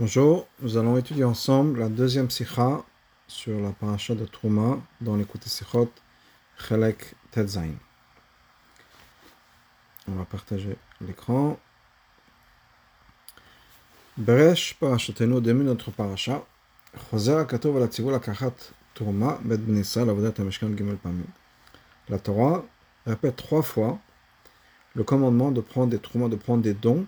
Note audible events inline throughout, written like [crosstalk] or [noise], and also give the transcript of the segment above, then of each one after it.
Bonjour, nous allons étudier ensemble la deuxième sikha sur la paracha de Trouma dans l'écoute Sikhot Chelek Tetzain. On va partager l'écran. Au début de notre paracha, Choser akatov ala tzivul akachat Trouma bet ben Israël avodat ha-mishkan gimel pamim. La Torah répète trois fois le commandement de prendre des Trouma, de prendre des dons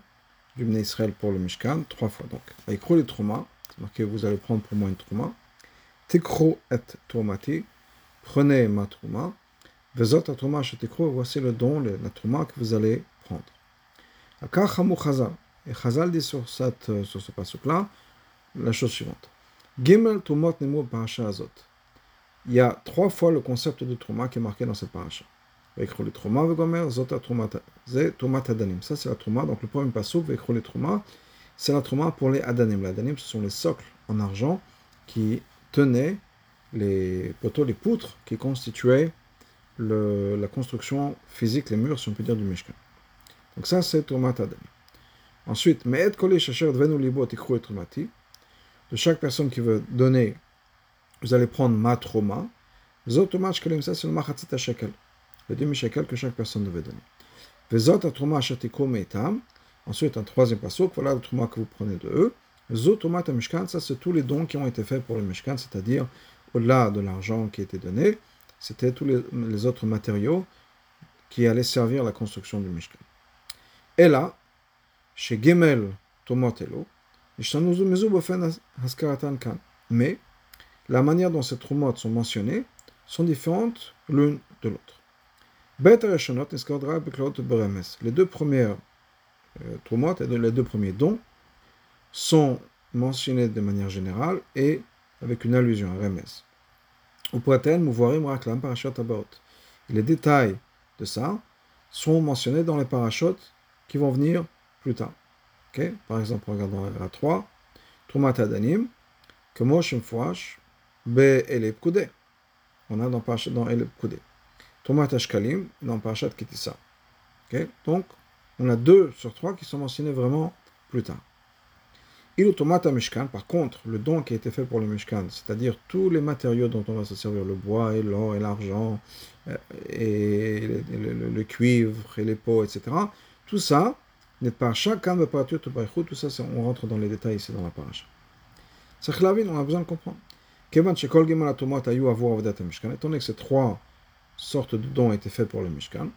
du Bnei Israël pour le Mishkan, trois fois. Donc, Aikro les Trouma, c'est marqué vous allez prendre pour moi une Trouma. Tikro et Troumati, prenez ma Trouma. Vezot a Trouma Tikro, voici le don, la Trouma que vous allez prendre. Akar Hamou Chazal. Et Chazal dit sur, cette, euh, sur ce passage-là la chose suivante. Gimel Trumot Nemo Parasha Azot. Il y a trois fois le concept de Trouma qui est marqué dans cette paracha. Vekro le trauma vegomer, zota trumat adanim. Ça, c'est la trauma. Donc, le premier pasouk, vekro le trauma, c'est la trauma pour les adanim. Les adanim, ce sont les socles en argent qui tenaient les poteaux, les poutres qui constituaient le, la construction physique, les murs, si on peut dire, du Mishkan. Donc, ça, c'est trumat adanim. Ensuite, me'et koli shasher dvenu libo tikru et trumati. De chaque personne qui veut donner, vous allez prendre ma trauma. Zotomach kelim, ça, c'est le machatzit shekel le demi-shekel que chaque personne devait donner. Vezot atruma ashatiko meitam. Ensuite, un troisième pasuk, voilà le truma que vous prenez de eux. Zotomat mishkan, ça c'est tous les dons qui ont été faits pour le mishkan, c'est-à-dire au-delà de l'argent qui était donné, c'était tous les, les, autres matériaux qui allaient servir à la construction du mishkan. Et là, chez Gemel Tomotelo, mais la manière dont ces trumotes sont mentionnées sont différentes l'une de l'autre. Les deux premières euh, et les deux premiers dons sont mentionnés de manière générale et avec une allusion à Remes. Les détails de ça sont mentionnés dans les parachutes qui vont venir plus tard. Okay? Par exemple, regardons la 3, Trumat Adanim, Kemosh Mfouash, Be Eleb On a dans, dans Eleb. Tomat Ashkalim dans Parashat Kitissa. Okay? Donc, on a deux sur trois qui sont mentionnés vraiment plus tard. Il ou Tomat Mishkan, par contre, le don qui a été fait pour le Mishkan, c'est-à-dire tous les matériaux dont on va se servir, le bois et l'or et l'argent, euh, et le, cuivre et les pots, etc., tout ça n'est pas chacun de tout ça, on rentre dans les détails ici dans la paracha. C'est on a besoin de comprendre. Étant donné que ces trois sorte de don a été fait pour le Mishkan.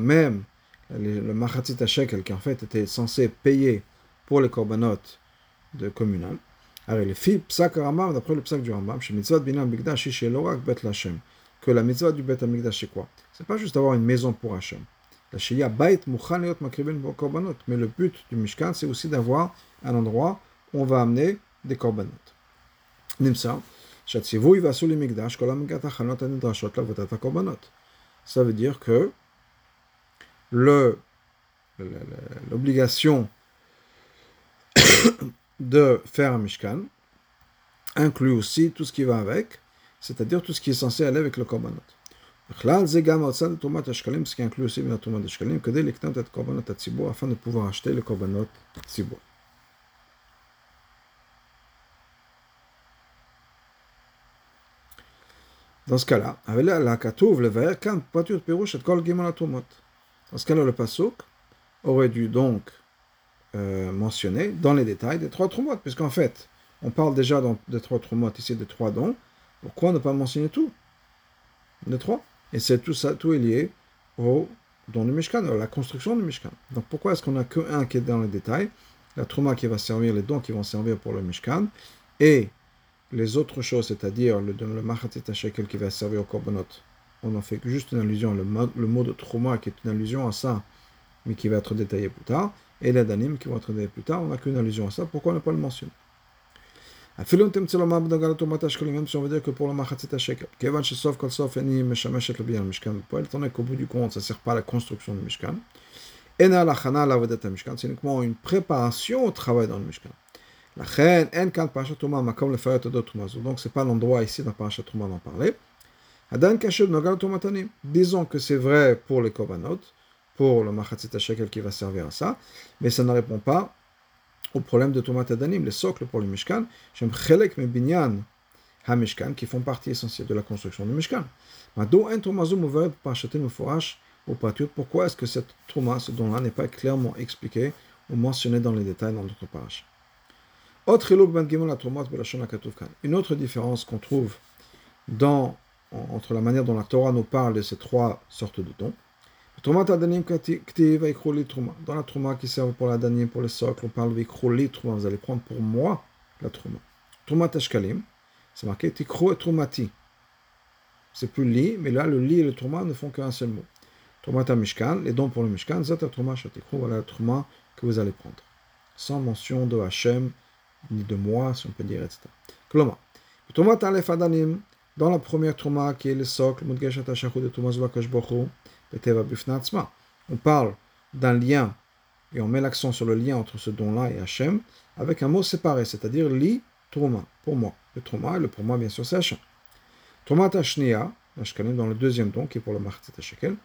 Même le Machatzit Shekel qui en fait était censé payer pour les korbanot de communal. Alors, le fi psak Rambam, d'après le psak du Rambam, chez mitzvah bigdash shelorak bet lachem, que la mitzvah du bet amigdash c'est quoi? C'est pas juste avoir une maison pour Hashem. La shia bait mukhan leot makribin korbanot, mais le but du Mishkan c'est aussi d'avoir un endroit où on va amener des korbanot. Nimsa. Ça veut dire que le, l'obligation [coughs] de faire un Mishkan inclut aussi tout ce qui va avec, c'est-à-dire tout ce qui est censé aller avec le korbanot. ce qui inclut aussi la Touma de Shkalim, afin de pouvoir acheter le korbanot tzibur. Dans ce cas-là, Dans ce cas-là, le pasuk aurait dû donc euh, mentionner dans les détails des trois trumot, puisqu'en fait, on parle déjà des trois trumot ici, des trois dons. Pourquoi ne pas mentionner tout? Les trois? Et c'est tout ça, tout est lié au don du Mishkan, à la construction du Mishkan. Donc pourquoi est-ce qu'on n'a qu'un qui est dans les détails? La trauma qui va servir, les dons qui vont servir pour le Mishkan, et les autres choses, c'est-à-dire le, le machatit shekel qui va servir au korbanot, on en fait juste une allusion. Le, le mot de trauma qui est une allusion à ça, mais qui va être détaillé plus tard, et les danim qui vont être détaillés plus tard, on n'a qu'une allusion à ça. Pourquoi ne pas le mentionner? Même si on veut dire que pour le machatit shekel, kevan shesov kol le mishkan étant donné qu'au bout du compte, ça ne sert pas à la construction du mishkan, ena lachana la mishkan, c'est uniquement une préparation au travail dans le mishkan. Donc, c'est pas l'endroit ici dans Parashat Trouma d'en parler. Disons que c'est vrai pour les korbanot, pour le Machatzit Shekel qui va servir à ça, mais ça ne répond pas au problème de Tomat Adanim, les socles pour le Mishkan, Shem Chelek Mebinyan HaMishkan, qui font partie essentielle de la construction du Mishkan. Pourquoi est-ce que cette Touma, ce don-là, n'est pas clairement expliqué ou mentionné dans les détails dans notre ben Une autre différence qu'on trouve dans, entre la manière dont la Torah nous parle de ces trois sortes de dons. Dans la Trouma qui sert pour la Danim, pour les socles, on parle de Trouma. Vous allez prendre pour moi la Trouma. Trouma Tashkalim, c'est marqué Tikro et Troumati. C'est plus li, mais là le li et le Trouma ne font qu'un seul mot. Trouma Mishkan, les dons pour le Mishkan, Zata Trouma Shatikro, voilà la Trouma que vous allez prendre. Sans mention de Hachem, ni de moi, si on peut dire, etc. Trouma Adanim, dans la première Trouma qui est le socle, Hashachud de Trouma on parle d'un lien, et on met l'accent sur le lien entre ce don-là et Hachem, avec un mot séparé, c'est-à-dire li truma, pour moi. Le truma, et le pour moi, bien sûr, c'est Hachem. Truma tashnia, dans le deuxième don, qui est pour le martit Hashekel,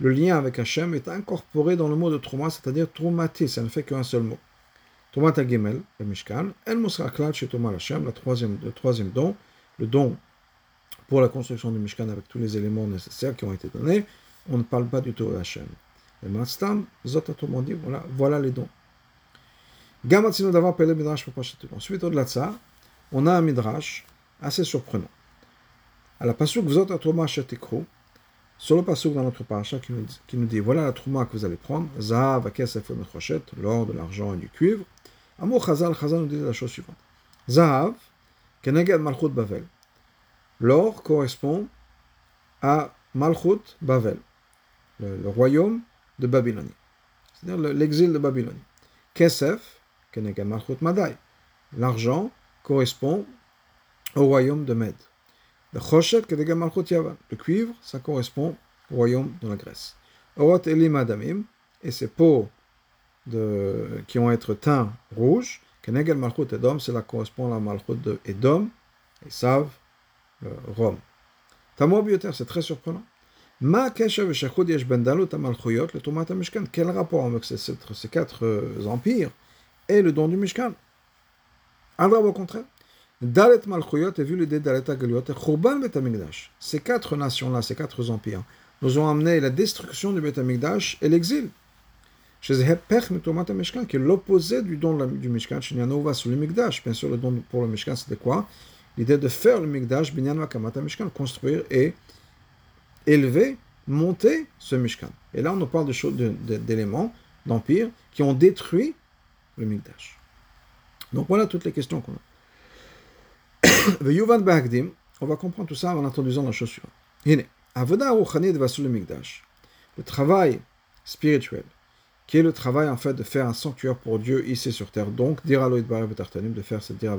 le lien avec Hachem est incorporé dans le mot de Truma, c'est-à-dire Trumati, ça ne fait qu'un seul mot. Truma Gimel, le Mishkan, El Musra Klal Truma Hashem, le troisième don, le don pour la construction du Mishkan avec tous les éléments nécessaires qui ont été donnés, on ne parle pas du tout Hachem. Et Matstam, Zot dit, voilà, voilà les dons. Ensuite, au-delà de ça, on a un midrash assez surprenant. À la pasuk Zot Atoma Shetikru, sur le pasuk dans notre parasha qui nous, dit voilà la trouma que vous allez prendre, Zahav, Kesef, Mechoshet, l'or, de l'argent et du cuivre. Amour Chazal, Chazal nous dit la chose suivante. Zahav, Keneged Malchut Bavel. L'or correspond à Malchut Bavel, le, royaume de Babylonie, c'est-à-dire l'exil de Babylonie. Kesef, Kenega Malchut Madai, l'argent correspond au royaume de Med. Le le cuivre, ça correspond au royaume de la Grèce. Orot Elim Adamim, et ces peaux de, qui ont être teints rouges, Kenegel Malchut Edom, cela correspond à la Malchut de Edom, et savent euh, Rome. Tamor c'est très surprenant. Ma ben Quel rapport avec ces, ces quatre euh, empires et le don du Mishkan? Alors, au contraire, Dalet Malchuyot et vu l'idée Dalet Agaliot et Khurban Betamikdash. Ces quatre nations-là, ces quatre empires, nous ont amené la destruction du Betamikdash et l'exil. Chez Mishkan, qui est l'opposé du don du Mishkan, chez Yanova sur le Mikdash. Bien sûr, le don pour le Mishkan, c'était quoi? L'idée de faire le Mikdash, Binyan Makamata Mishkan, construire et élever, monter ce Mishkan. Et là, on nous parle de choses, d'éléments, d'empires, qui ont détruit le Mikdash. Donc voilà toutes les questions qu'on a. on va comprendre tout ça en introduisant la suivante. Le travail spirituel, qui est le travail en fait de faire un sanctuaire pour Dieu ici sur terre, donc, de faire cette dira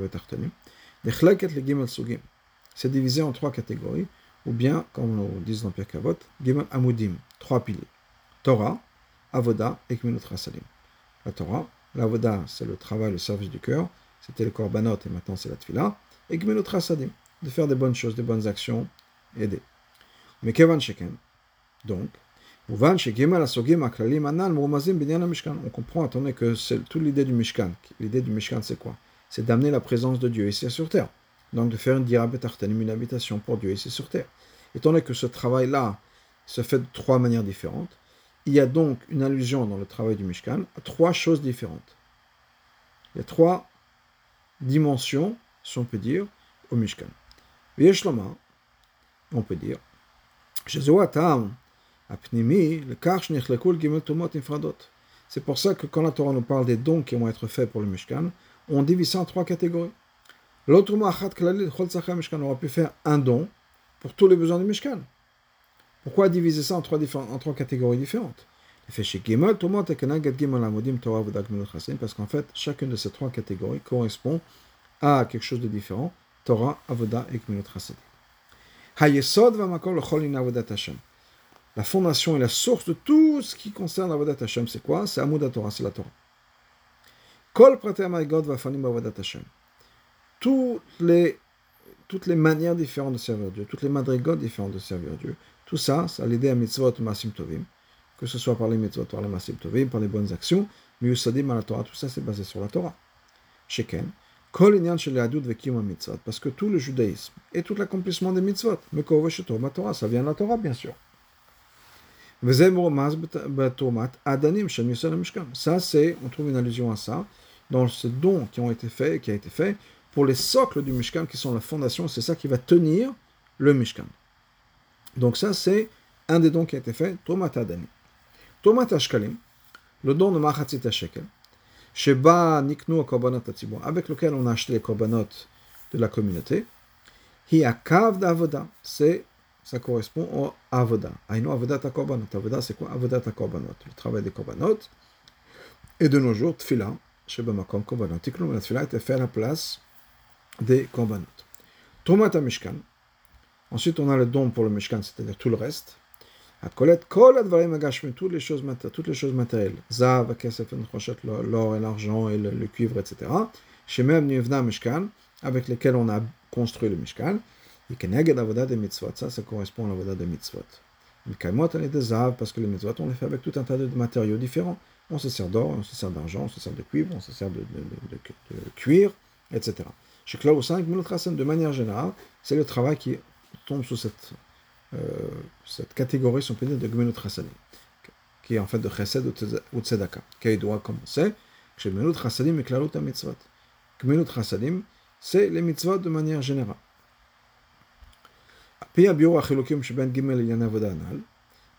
c'est divisé en trois catégories, ou bien, comme on dit dans Pierre Kavot, Gimel Amudim, trois piliers. Torah, Avoda et Gminot Rasalim. La Torah, l'Avoda, c'est le travail, le service du cœur, c'était le Korbanot et maintenant c'est la Tfila, et de faire des bonnes choses, des bonnes actions, aider. Mais Kevan Sheken, donc, on comprend, attendez, que c'est toute l'idée du Mishkan. L'idée du Mishkan, c'est quoi? C'est d'amener la présence de Dieu ici sur terre. Donc de faire une une habitation pour Dieu ici sur terre. Étant donné que ce travail-là se fait de trois manières différentes, il y a donc une allusion dans le travail du Mishkan à trois choses différentes. Il y a trois dimensions, si on peut dire, au Mishkan. On peut dire, c'est pour ça que quand la Torah nous parle des dons qui vont être faits pour le Mishkan, on divise ça en trois catégories. L'autre mot, on aurait pu faire un don pour tous les besoins du Mishkan. Pourquoi diviser ça en trois, en trois catégories différentes? Parce qu'en fait, chacune de ces trois catégories correspond à quelque chose de différent. Torah, Avoda et Gmilut La fondation et la source de tout ce qui concerne Avodat Hashem, c'est quoi? C'est Amouda Torah, c'est la Torah. Toutes les, toutes les manières différentes de servir Dieu, toutes les madrigotes différentes de servir Dieu, Tout ça, ça l'aider à mitzvot masim tovim, que ce soit par les mitzvot, par les masim tovim, par les bonnes actions, mais usadim à la Torah, tout ça c'est basé sur la Torah. Sheken, parce que tout le judaïsme et tout l'accomplissement des mitzvot, ça vient de la Torah bien sûr. Ça, c'est, on trouve une allusion à ça, dans ce don qui, ont été faits, qui a été fait pour les socles du Mishkan, qui sont la fondation, c'est ça qui va tenir le Mishkan. Donc ça, c'est un des dons qui a été fait, Tomat Adani. Tomat Ashkalim, le don de Machatzit Shekel, Sheba Niknu Korbanot avec lequel on a acheté les korbanot de la communauté, Hi Akav d'Avoda, c'est ça correspond au avoda. Aïno avodat korbanot. Avoda, c'est quoi avodat korbanot Le travail des korbanot. Et de nos jours, tfila, shebamakom korbanot. Tiklum, la tfila était fait à la place des korbanot. Tomat mishkan. Ensuite, on a le don pour le mishkan, c'est-à-dire tout le reste. Toutes les choses toutes les choses matérielles. Zav, kesef, l'or et l'argent et le, cuivre, etc. Shemem nivna mishkan, avec lesquels on a construit le mishkan. Et Keneged Avodat de Mitzvot, ça, ça correspond à l'Avodat de Mitzvot. Le Kaimot, on est des Zav, parce que les Mitzvot, on les fait avec tout un tas de matériaux différents. On se sert d'or, on se sert d'argent, on se sert de cuivre, on se sert de, de, de, de cuir, etc. Chez Klaus 5, de manière générale, c'est le travail qui tombe sous cette, cette catégorie, peut dire, de Gmenut qui est en fait de Chesed ou Tzedaka, qui doit commencer chez Gmenut Chassadim et Klalut Mitzvot. Gmenut Chassadim, c'est les mitzvot de manière générale.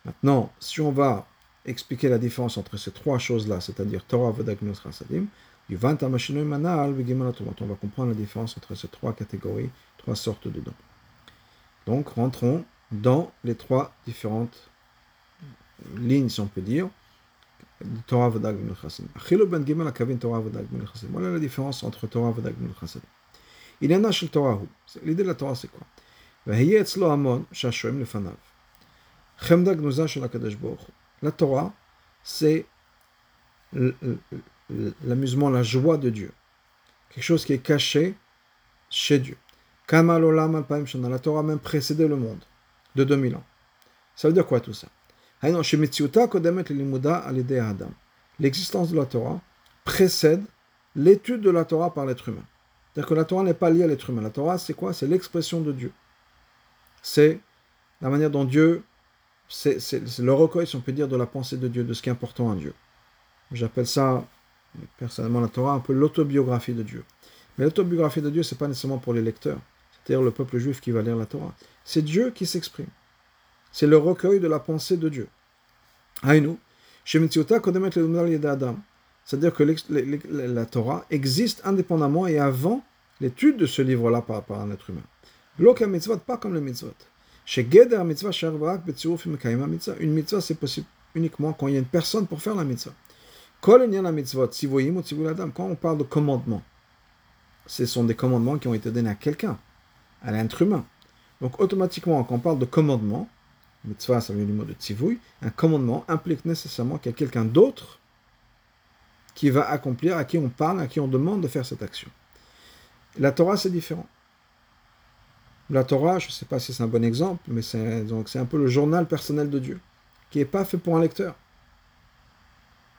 Maintenant, si on va expliquer la différence entre ces trois choses-là, c'est-à-dire Torah, Avodah, Gmilut, Chasadim, on va comprendre la différence entre ces trois catégories, trois sortes de dons. Donc, rentrons dans les trois différentes lignes, si on peut dire, Torah, Avodah, Gmilut, Chasadim. Voilà la différence entre Torah, Avodah, Gmilut, Chasadim. Il y en a chez Torah. L'idée de la Torah, c'est quoi? La Torah, c'est l'amusement, la joie de Dieu. Quelque chose qui est caché chez Dieu. La Torah même précédé le monde de 2000 ans. Ça veut dire quoi tout ça? L'existence de la Torah précède l'étude de la Torah par l'être humain. C'est-à-dire que la Torah n'est pas liée à l'être humain. La Torah, c'est quoi? C'est l'expression de Dieu c'est la manière dont Dieu, c'est le recueil, si on peut dire, de la pensée de Dieu, de ce qui est important à Dieu. J'appelle ça, personnellement, la Torah, un peu l'autobiographie de Dieu. Mais l'autobiographie de Dieu, ce n'est pas nécessairement pour les lecteurs, c'est-à-dire le peuple juif qui va lire la Torah. C'est Dieu qui s'exprime. C'est le recueil de la pensée de Dieu. C'est-à-dire que la Torah existe indépendamment et avant l'étude de ce livre-là par, un être humain. Mitzvot, pas comme le mitzvot. Chez mitzvah. Une mitzvah, c'est possible uniquement quand il y a une personne pour faire la mitzvah. Quand on parle de commandement, ce sont des commandements qui ont été donnés à quelqu'un, à l'être humain. Donc automatiquement, quand on parle de commandement, ça vient du mot de un commandement implique nécessairement qu'il y a quelqu'un d'autre qui va accomplir, à qui on parle, à qui on demande de faire cette action. La Torah, c'est différent. La Torah, je ne sais pas si c'est un bon exemple, mais c'est un peu le journal personnel de Dieu, qui n'est pas fait pour un lecteur.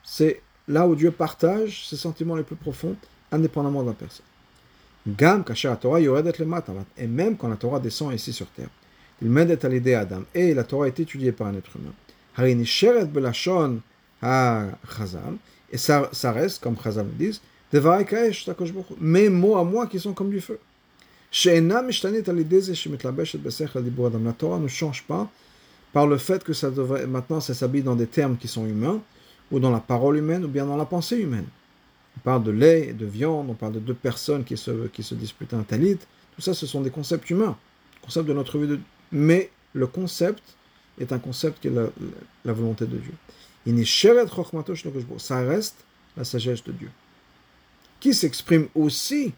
C'est là où Dieu partage ses sentiments les plus profonds, indépendamment de la personne. Gam, Torah, Et même quand la Torah descend ici sur terre, il m'aide à l'idée Adam. Et la Torah est étudiée par un être humain. Et ça, reste, comme Chazal le dit, mes mots à moi qui sont comme du feu. La Torah ne change pas par le fait que ça devrait, maintenant ça dans des termes qui sont humains, ou dans la parole humaine, ou bien dans la pensée humaine. On parle de lait et de viande, on parle de deux personnes qui se, qui se disputent un talit. Tout ça, ce sont des concepts humains, concepts de notre vie. De... Mais le concept est un concept qui est la, volonté de Dieu. Ça reste la sagesse de Dieu, qui s'exprime aussi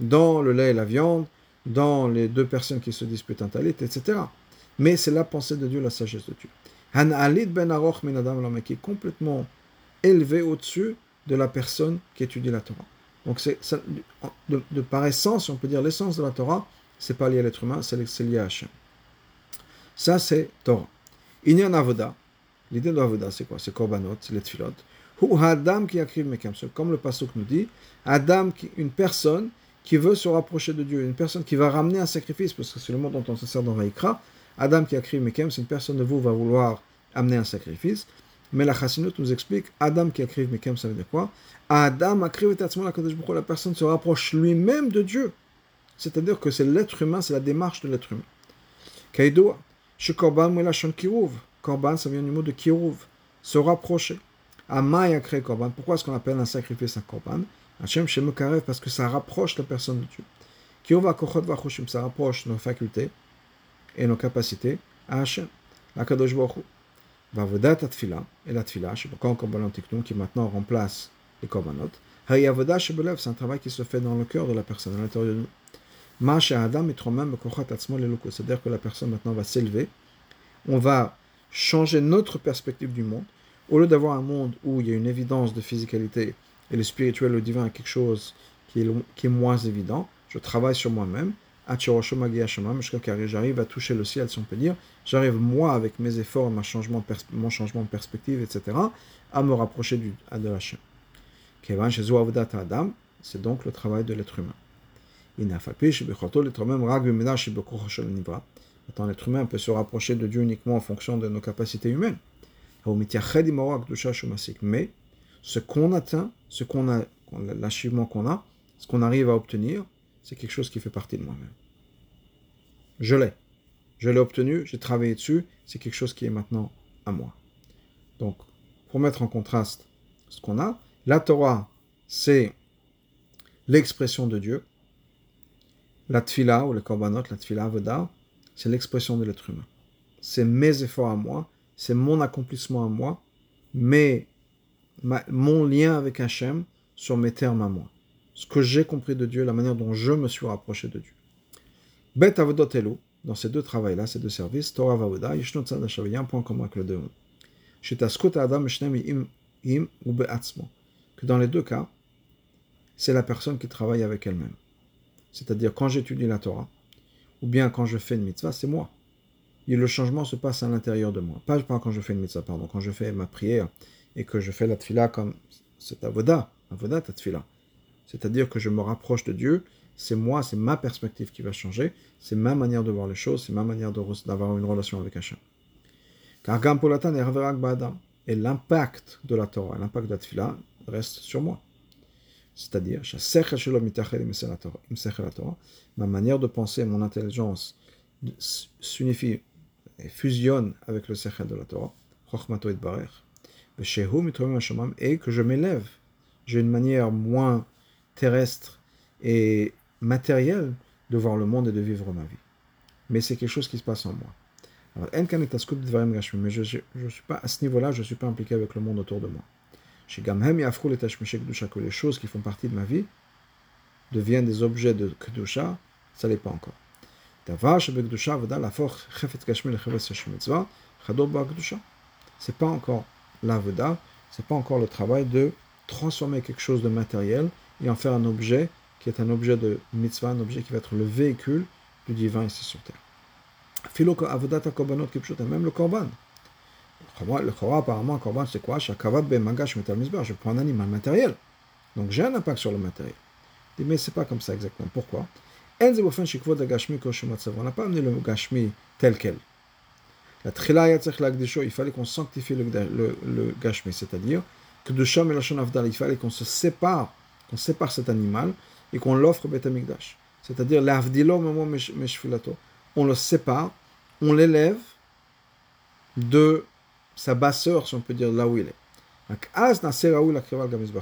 dans le lait et la viande, dans les deux personnes qui se disputent un talit, etc. Mais c'est la pensée de Dieu, la sagesse de Dieu. Han ben Aroch qui est complètement élevé au-dessus de la personne qui étudie la Torah. Donc, c'est, de, par essence, on peut dire l'essence de la Torah, c'est pas lié à l'être humain, c'est lié à Hachem. Ça, c'est Torah. Il y a un avoda. L'idée de l'avoda, c'est quoi? C'est korbanot, c'est les tfilot. Ou Adam qui mekem. Comme le pasuk nous dit, Adam, une personne qui veut se rapprocher de Dieu, une personne qui va ramener un sacrifice, parce que c'est le mot dont on se sert dans Vaikra. Adam qui a écrit Mekem, c'est une personne de vous va vouloir amener un sacrifice. Mais la Chassinut nous explique Adam qui a écrit Mekem, ça veut dire quoi? Adam a créé la personne se rapproche lui-même de Dieu. C'est-à-dire que c'est l'être humain, c'est la démarche de l'être humain. Kaidoa, Shekorban Melashon Kiruv. Korban, ça vient du mot de Kiruv, se rapprocher. Amay a créé Korban. Pourquoi est-ce qu'on appelle un sacrifice un Korban? Hachem Shemekarev, parce que ça rapproche la personne de Dieu. Kiruv Kochot Vachushim, ça rapproche nos facultés et nos capacités à Hachem. La Kadosh Baruch Vavodat Atfila, et la qui maintenant remplace les Korbanot. Shebelev, c'est un travail qui se fait dans le cœur de la personne, à l'intérieur de nous. Adam C'est-à-dire que la personne maintenant va s'élever. On va changer notre perspective du monde. Au lieu d'avoir un monde où il y a une évidence de physicalité et le spirituel, le divin quelque chose qui est moins évident, je travaille sur moi-même. J'arrive à toucher le ciel, si on peut dire. J'arrive, moi, avec mes efforts, mon changement, mon changement de perspective, etc., à me rapprocher du, de chaîne. C'est donc le travail de l'être humain. Maintenant, l'être humain peut se rapprocher de Dieu uniquement en fonction de nos capacités humaines. Mais ce qu'on atteint, ce qu'on a, l'achèvement qu'on a, ce qu'on arrive à obtenir, c'est quelque chose qui fait partie de moi-même. Je l'ai. Je l'ai obtenu, j'ai travaillé dessus, c'est quelque chose qui est maintenant à moi. Donc, pour mettre en contraste ce qu'on a, la Torah, c'est l'expression de Dieu, la tfila ou le korbanot, la tfila voda, c'est l'expression de l'être humain. C'est mes efforts à moi, c'est mon accomplissement à moi, mais mon lien avec Hachem sur mes termes à moi. Ce que j'ai compris de Dieu, la manière dont je me suis rapproché de Dieu. Bet avodot elo, dans ces deux travails-là, ces deux services, Torah vavoda, yishno tzad un point commun avec le deux. adam im im ou be'atzmo. Que dans les deux cas, c'est la personne qui travaille avec elle-même. C'est-à-dire quand j'étudie la Torah, ou bien quand je fais une mitzvah, c'est moi. Et le changement se passe à l'intérieur de moi. Pas, quand je fais une mitzvah, pardon, quand je fais ma prière et que je fais la tfila comme c'est avoda, avoda ta tfila. C'est-à-dire que je me rapproche de Dieu, c'est moi, c'est ma perspective qui va changer, c'est ma manière de voir les choses, c'est ma manière d'avoir une relation avec Hachem. Car Gampolatan est Et l'impact de la Torah, l'impact de la tfila reste sur moi. C'est-à-dire, ma manière de penser, mon intelligence s'unifie et fusionne avec le sechel de la Torah, et que je m'élève. J'ai une manière moins terrestre et matérielle de voir le monde et de vivre ma vie. Mais c'est quelque chose qui se passe en moi. Alors, mais je, je, suis pas à ce niveau-là, je ne suis pas impliqué avec le monde autour de moi que les choses qui font partie de ma vie deviennent des objets de Kedusha, ça n'est pas encore. C'est pas encore l'avoda, c'est pas encore le travail de transformer quelque chose de matériel et en faire un objet qui est un objet de mitzvah, un objet qui va être le véhicule du divin ici sur terre. Même le korban. Le Chora, apparemment, Korban, c'est quoi? Je prends un animal matériel. Donc j'ai un impact sur le matériel. Mais c'est pas comme ça exactement. Pourquoi? On n'a pas amené le Gashmi tel quel. La il fallait qu'on sanctifie le, le, Gashmi, c'est-à-dire que de Sham et il fallait qu'on se sépare, qu'on sépare cet animal et qu'on l'offre Bet Amikdash. C'est-à-dire On le sépare, on l'élève de sa basseur, si on peut dire, là où il est.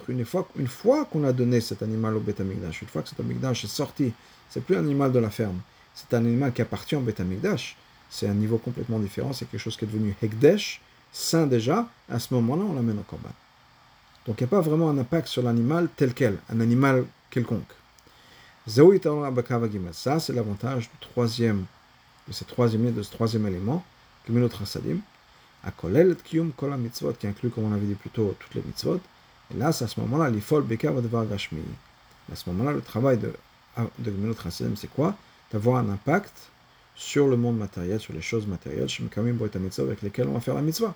Une fois, une fois qu'on a donné cet animal au Beth une fois que cet Amikdash est sorti, c'est plus un animal de la ferme, c'est un animal qui appartient au Beth c'est un niveau complètement différent, c'est quelque chose qui est devenu Hekdesh, saint déjà, à ce moment-là, on l'amène au Korban. Donc il n'y a pas vraiment un impact sur l'animal tel quel, un animal quelconque. Ça, c'est l'avantage du troisième, de ce troisième, de ce troisième élément, qui inclut, comme on avait dit plus tôt, toutes les mitzvot. Et là, c'est à ce moment-là, l'ifol bekav devar gashmi. À ce moment-là, le travail de, de Gemilut c'est quoi? D'avoir un impact sur le monde matériel, sur les choses matérielles, avec lesquelles on va faire la mitzvah.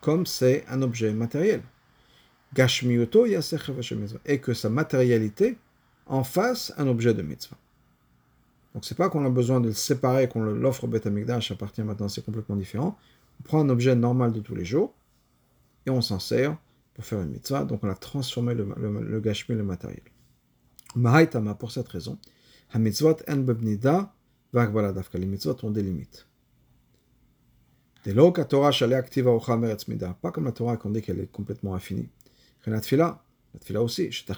Comme c'est un objet matériel. Et que sa matérialité en fasse un objet de mitzvah. Donc c'est pas qu'on a besoin de le séparer, qu'on l'offre au Beth Amikdash à partir maintenant, c'est complètement différent. On prend un objet normal de tous les jours et on s'en sert pour faire une mitzvah. Donc on a transformé le, le, le gashmi, le matériel. Mahaitama, pour cette raison, ha mitzvot en bebnida dafka. Les mitzvot ont des limites. Pas comme la Torah qu'on dit qu'elle est complètement infinie. La tfila, la tfila aussi. La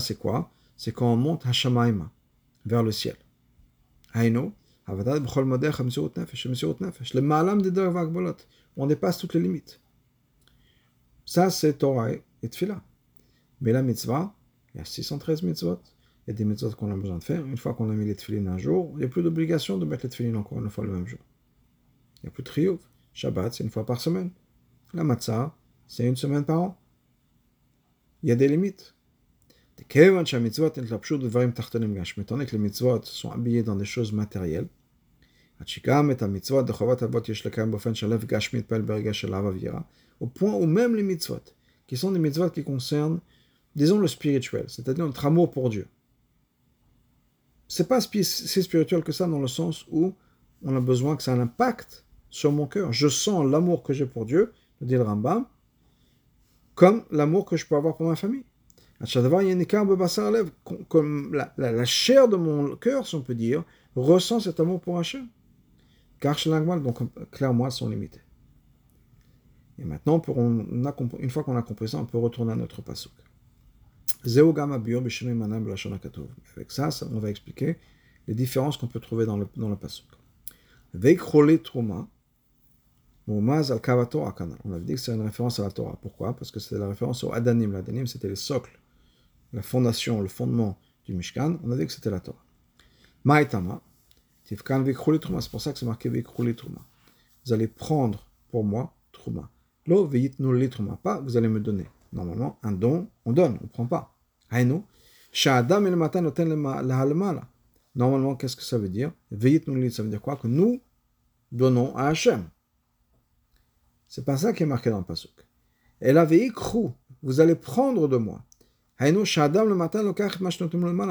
c'est quoi? C'est quand on monte vers le ciel. On dépasse toutes les limites. Ça, c'est Torah et Tfila. Mais la mitzvah, il y a 613 mitzvot. Y a des mitzvot qu'on a besoin de faire. Une fois qu'on a mis les tefillin un jour, il n'y a plus d'obligation de mettre les tefillin encore une fois le même jour. Il n'y a plus de triouf. Shabbat, c'est une fois par semaine. La matzah, c'est une semaine par an. Il y a des limites. Étant donné que les mitzvot sont habillés dans des choses matérielles, au point où même les mitzvot, qui sont des mitzvot qui concernent disons le spirituel, c'est-à-dire notre amour pour Dieu. C'est pas si spirituel que ça dans le sens où on a besoin que ça ait un impact sur mon cœur. Je sens l'amour que j'ai pour Dieu, le dit le Rambam, comme l'amour que je peux avoir pour ma famille. Comme la, la, chair de mon cœur, si on peut dire, ressent cet amour pour Hachem. Car donc clairement, sont limitées. Et maintenant, une fois qu'on a compris ça, on peut retourner à notre pasouk. Avec ça, on va expliquer les différences qu'on peut trouver dans le, dans le pasuk. On avait dit que c'est une référence à la Torah. Pourquoi? Parce que c'est la référence au Adanim. L'Adanim, c'était le socle, la fondation, le fondement du Mishkan. On a dit que c'était la Torah. Maïtama. C'est pour ça que c'est marqué Truma. Vous allez prendre pour moi Truma. Lo Truma. Pas, vous allez me donner. Normalement, un don, on donne, on ne prend pas. Normalement, qu'est-ce que ça veut dire Ça veut dire quoi Que nous donnons à Hachem. C'est pas ça qui est marqué dans le pasuk. Et la vous allez prendre de moi. Shadam le matin,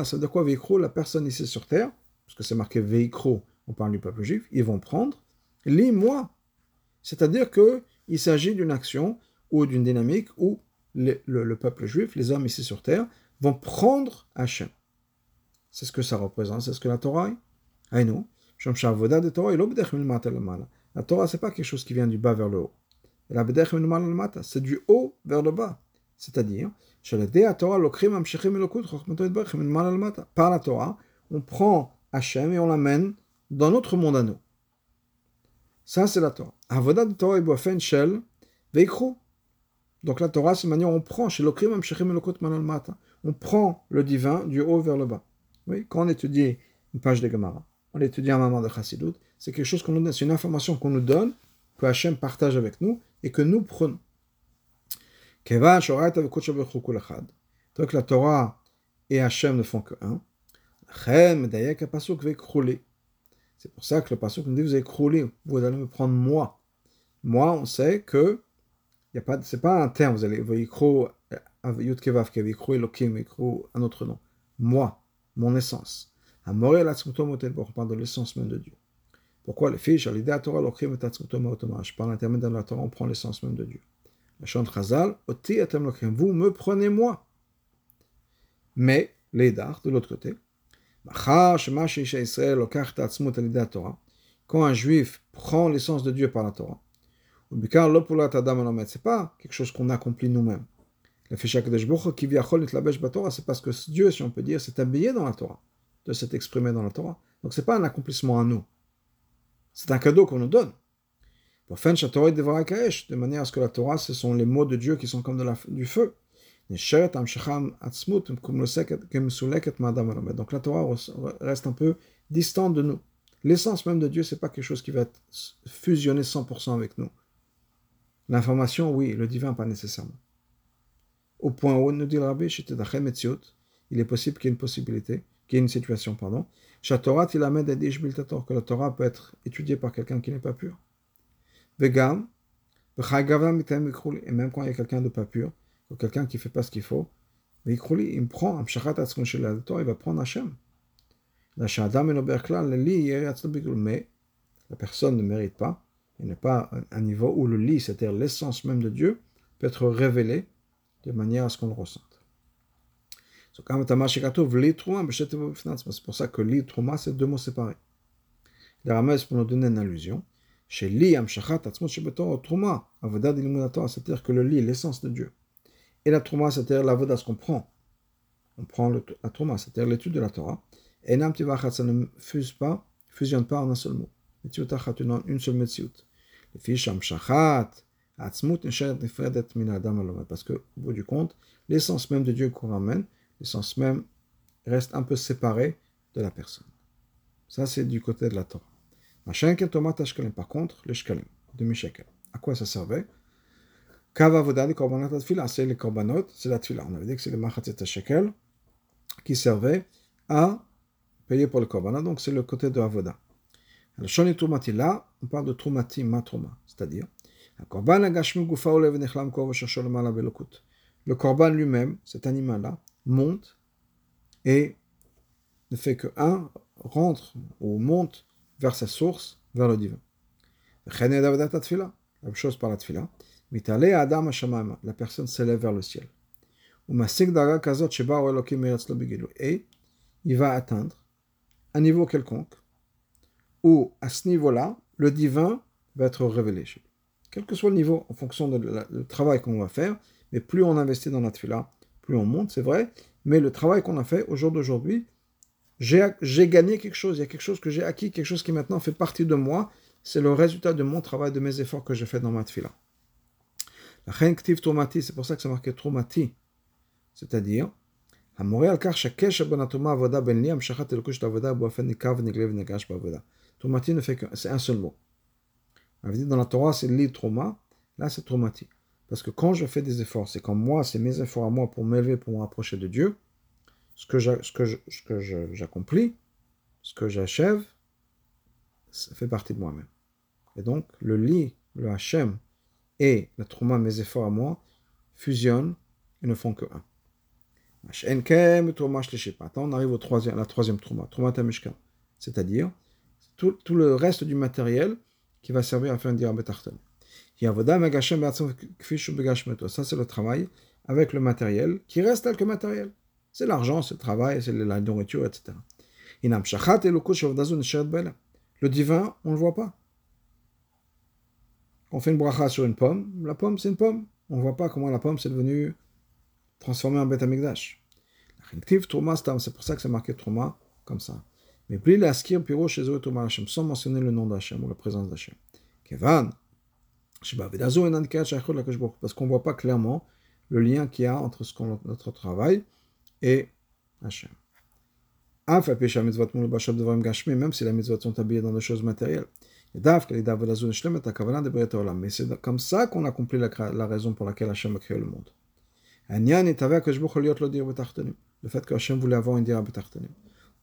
ça veut dire quoi la personne ici sur terre, parce que c'est marqué veikru, on parle du peuple juif, ils vont prendre, lis moi. C'est-à-dire que il s'agit d'une action ou d'une dynamique où le, peuple juif, les hommes ici sur terre, vont prendre Hachem. C'est ce que ça représente, c'est ce que la Torah est. nous, la Torah, c'est pas quelque chose qui vient du bas vers le haut. C'est du haut vers le bas. C'est-à-dire, par la Torah, on prend Hachem et on l'amène dans notre monde à nous. Ça, c'est la Torah. Torah donc la Torah, c'est manière on prend chez on prend le divin du haut vers le bas. Quand on étudie une page de Gemara, on étudie un moment de Chassidut, c'est quelque chose qu'on nous donne, c'est une information qu'on nous donne, que Hachem partage avec nous et que nous prenons. Donc la Torah et Hachem ne font que un. C'est pour ça que le pasuk nous dit vous allez crouler, vous allez me prendre moi. Moi, on sait que ce n'est pas un terme, vous allez, Vaikro, Yud Kevav, Vaikro Elohim, Vaikro, un autre nom. Moi, mon essence. La motel, pour parler de l'essence même de Dieu. Pourquoi les fiches, à l'idée à Torah, l'okrim et tatsmutom automash. Par l'intermédiaire de la Torah, on prend l'essence même de Dieu. La chante Chazal, oti etem l'okrim, vous me prenez moi. Mais, l'Eidar, de l'autre côté, quand un juif prend l'essence de Dieu par la Torah, c'est pas quelque chose qu'on accomplit nous-mêmes. Le c'est parce que Dieu, si on peut dire, s'est habillé dans la Torah, de s'être exprimé dans la Torah. Donc c'est pas un accomplissement à nous. C'est un cadeau qu'on nous donne. De manière à ce que la Torah, ce sont les mots de Dieu qui sont comme de la, du feu. Donc la Torah reste un peu distante de nous. L'essence même de Dieu, c'est pas quelque chose qui va être fusionné 100% avec nous. L'information, oui, le divin, pas nécessairement. Au point où nous dit le Rabbi, il est possible qu'il y ait une possibilité, qu'il y ait une situation, pardon. Que la Torah peut être étudiée par quelqu'un qui n'est pas pur. Vegam, et même quand il y a quelqu'un de pas pur, ou quelqu'un qui ne fait pas ce qu'il faut, il prend, il va prendre Hachem. Mais la personne ne mérite pas, il n'est pas un niveau où le lit, c'est-à-dire l'essence même de Dieu, peut être révélé de manière à ce qu'on le ressente. C'est pour ça que li truma, c'est deux mots séparés. La ramesse pour nous donner une allusion. Chez li amshachat truma, avodah c'est-à-dire que le lit est l'essence de Dieu. Et la truma, c'est-à-dire l'avodah, ce qu'on prend. On prend le, la truma, c'est-à-dire l'étude de la Torah. Et nam ça ne fuse pas, fusionne pas en un seul mot. Une seule metziut. Le fiche amshachat, parce qu'au bout du compte, l'essence même de Dieu qu'on ramène, l'essence même reste un peu séparée de la personne. Ça, c'est du côté de la Torah. Par contre, le shkalim, demi-shekel. À quoi ça servait? C'est les korbanot, c'est la tfila. On avait dit que c'est le machatzet shekel qui servait à payer pour le korbanot, donc c'est le côté de avoda. Alors, shoni là, on parle de trumati matruma, c'est-à-dire le korban lui-même, cet animal-là, monte et ne fait que un rentre ou monte vers sa source, vers le divin. La même chose par la tfila. La personne s'élève vers le ciel. Et il va atteindre un niveau quelconque où, à ce niveau-là, le divin va être révélé quel que soit le niveau, en fonction du travail qu'on va faire, mais plus on investit dans la tefila, plus on monte, c'est vrai, mais le travail qu'on a fait au jour d'aujourd'hui, j'ai gagné quelque chose, il y a quelque chose que j'ai acquis, quelque chose qui maintenant fait partie de moi, c'est le résultat de mon travail, de mes efforts que j'ai fait dans ma tefila. La tomati, c'est pour ça que c'est marqué tromati, c'est-à-dire, Tomati ne fait que, c'est un seul mot. Dans la Torah, c'est li trauma. Là, c'est traumatique. Parce que quand je fais des efforts, c'est quand moi, c'est mes efforts à moi pour m'élever, pour me rapprocher de Dieu, ce que j'accomplis, ce que j'achève, ça fait partie de moi-même. Et donc, le lit, le Hachem et le trauma, mes efforts à moi, fusionnent et ne font que un. On arrive au troisième, la troisième trauma, trauma tamishka. C'est-à-dire, tout le reste du matériel qui va servir à faire un dira betarton. Ça, c'est le travail avec le matériel qui reste tel que matériel. C'est l'argent, c'est le travail, c'est la nourriture, etc. Le divin, on ne le voit pas. On fait une bracha sur une pomme, la pomme, c'est une pomme. On ne voit pas comment la pomme s'est devenue transformée en bête amigdash. C'est pour ça que c'est marqué trauma comme ça. Mais plus l'askir piro chez eux Hashem, sans mentionner le nom d'Hachem ou la présence d'Hachem. Kevan, parce qu'on ne voit pas clairement le lien qu'il y a entre ce qu'on, notre travail et Hachem. Même si la mitzvot sont habillées dans des choses matérielles. Mais c'est comme ça qu'on accomplit la, la raison pour laquelle Hachem a créé le monde. Le fait que Hachem voulait avoir une dira betartanim.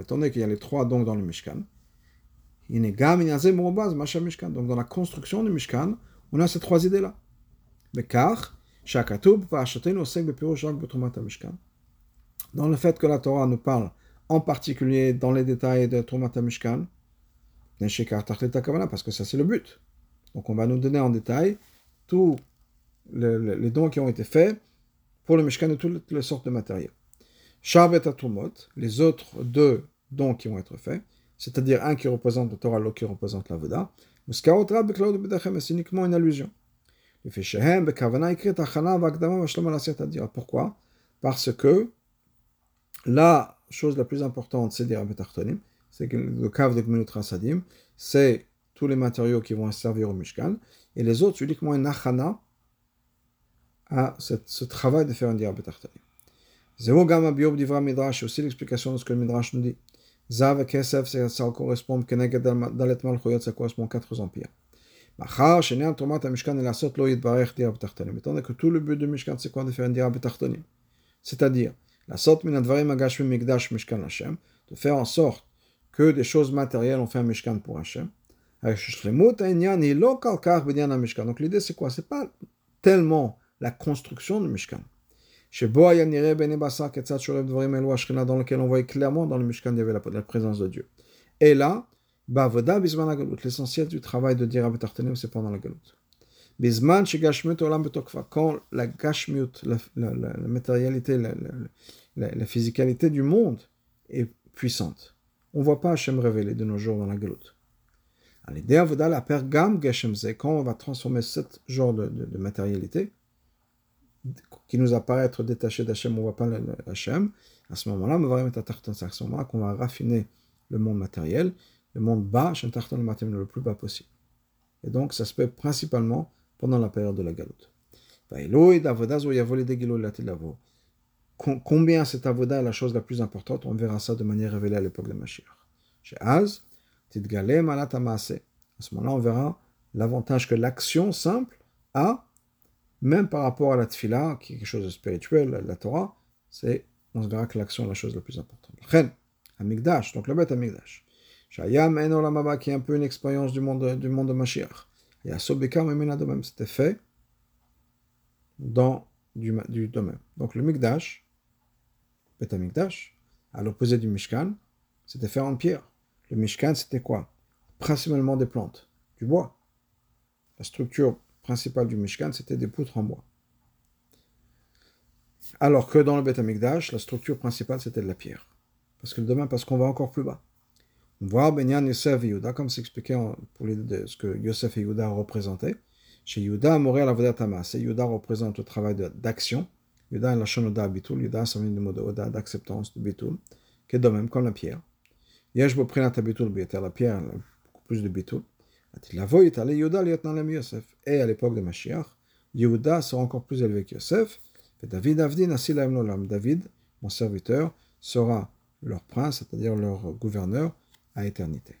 Étant donné qu'il y a les trois dons dans le Mishkan, donc dans la construction du Mishkan, on a ces trois idées-là. Dans le fait que la Torah nous parle en particulier dans les détails de Trumat Mishkan, parce que ça c'est le but. Donc on va nous donner en détail tous les dons qui ont été faits pour le Mishkan de toutes les sortes de matériaux. Atumot, les autres deux dons qui vont être faits, c'est-à-dire un qui représente le Torah, l'autre qui représente la Veda, c'est uniquement une allusion. Pourquoi? Parce que la chose la plus importante, c'est dire c'est que le cave de Gmilut Rasadim, c'est tous les matériaux qui vont servir au Mishkan, et les autres, uniquement un achana à ce travail de faire un dira betartanim. Zéro gamma biob divra midrash, aussi l'explication de ce que le midrash nous dit. Zav et kesef, ça correspond, keneged dalet malchoyot, ça correspond quatre empires. Machar, shenean tomat mishkan el asot lo yitbarech dira betartanim. Étant donné que tout le but de Mishkan, c'est quoi de faire un dira betartanim C'est-à-dire, la sorte min advarim agashmi migdash mishkan Hashem, de faire en sorte que des choses matérielles ont fait un Mishkan pour Hashem. Donc l'idée c'est quoi C'est pas tellement la construction du Mishkan. Dans lequel on voyait clairement dans le Mishkan il y avait la, présence de Dieu. Et là, l'essentiel du travail de Dira Betartanim c'est pendant la Galut. Quand la gashmiut, la, la, la, matérialité, la, la, physicalité du monde est puissante. On ne voit pas Hachem révélé de nos jours dans la Galut. L'idée la pergam quand on va transformer ce genre de, matérialité, qui nous apparaît être détaché d'Hachem, on ne voit pas Hachem, à ce moment-là, on va raffiner le monde matériel, le monde bas, le plus bas possible. Et donc, ça se fait principalement pendant la période de la galoute. Combien cette avoda est la chose la plus importante? On verra ça de manière révélée à l'époque de Mashiach. Chez Az, à ce moment-là, on verra l'avantage que l'action simple a, même par rapport à la tfila, qui est quelque chose de spirituel, la Torah, c'est, on verra que l'action est la chose la plus importante. Chen, Amigdash, donc le bête Amigdash. Shayam en olamaba, qui est un peu une expérience du monde, du monde de Mashiach. Et à Sobeka, de même, c'était fait dans du, du domaine. Donc le Migdash, Beth Amigdash, à l'opposé du Mishkan, c'était fait en pierre. Le Mishkan, c'était quoi? Principalement des plantes, du bois. La structure principale du Mishkan, c'était des poutres en bois. Alors que dans le Beth Amikdash, la structure principale, c'était de la pierre. Parce que demain, parce qu'on va encore plus bas. On voit Benyan, Yosef et Yehuda, comme s'expliquait pour les deux, ce que Yosef et Yehuda représentaient. Chez Yehuda, Moré la C'est Yehuda représente le travail d'action. Yehuda est la shonoda bitul. Yehuda, ça vient du mot de Oda, d'acceptance, de bitul, qui est de même comme la pierre. Yeshbo prenat bitul, la pierre, beaucoup plus de bitul. Et à l'époque de Mashiach, Yehuda sera encore plus élevé que Yosef. Et David Avdin, David, mon serviteur, sera leur prince, c'est-à-dire leur gouverneur, à éternité.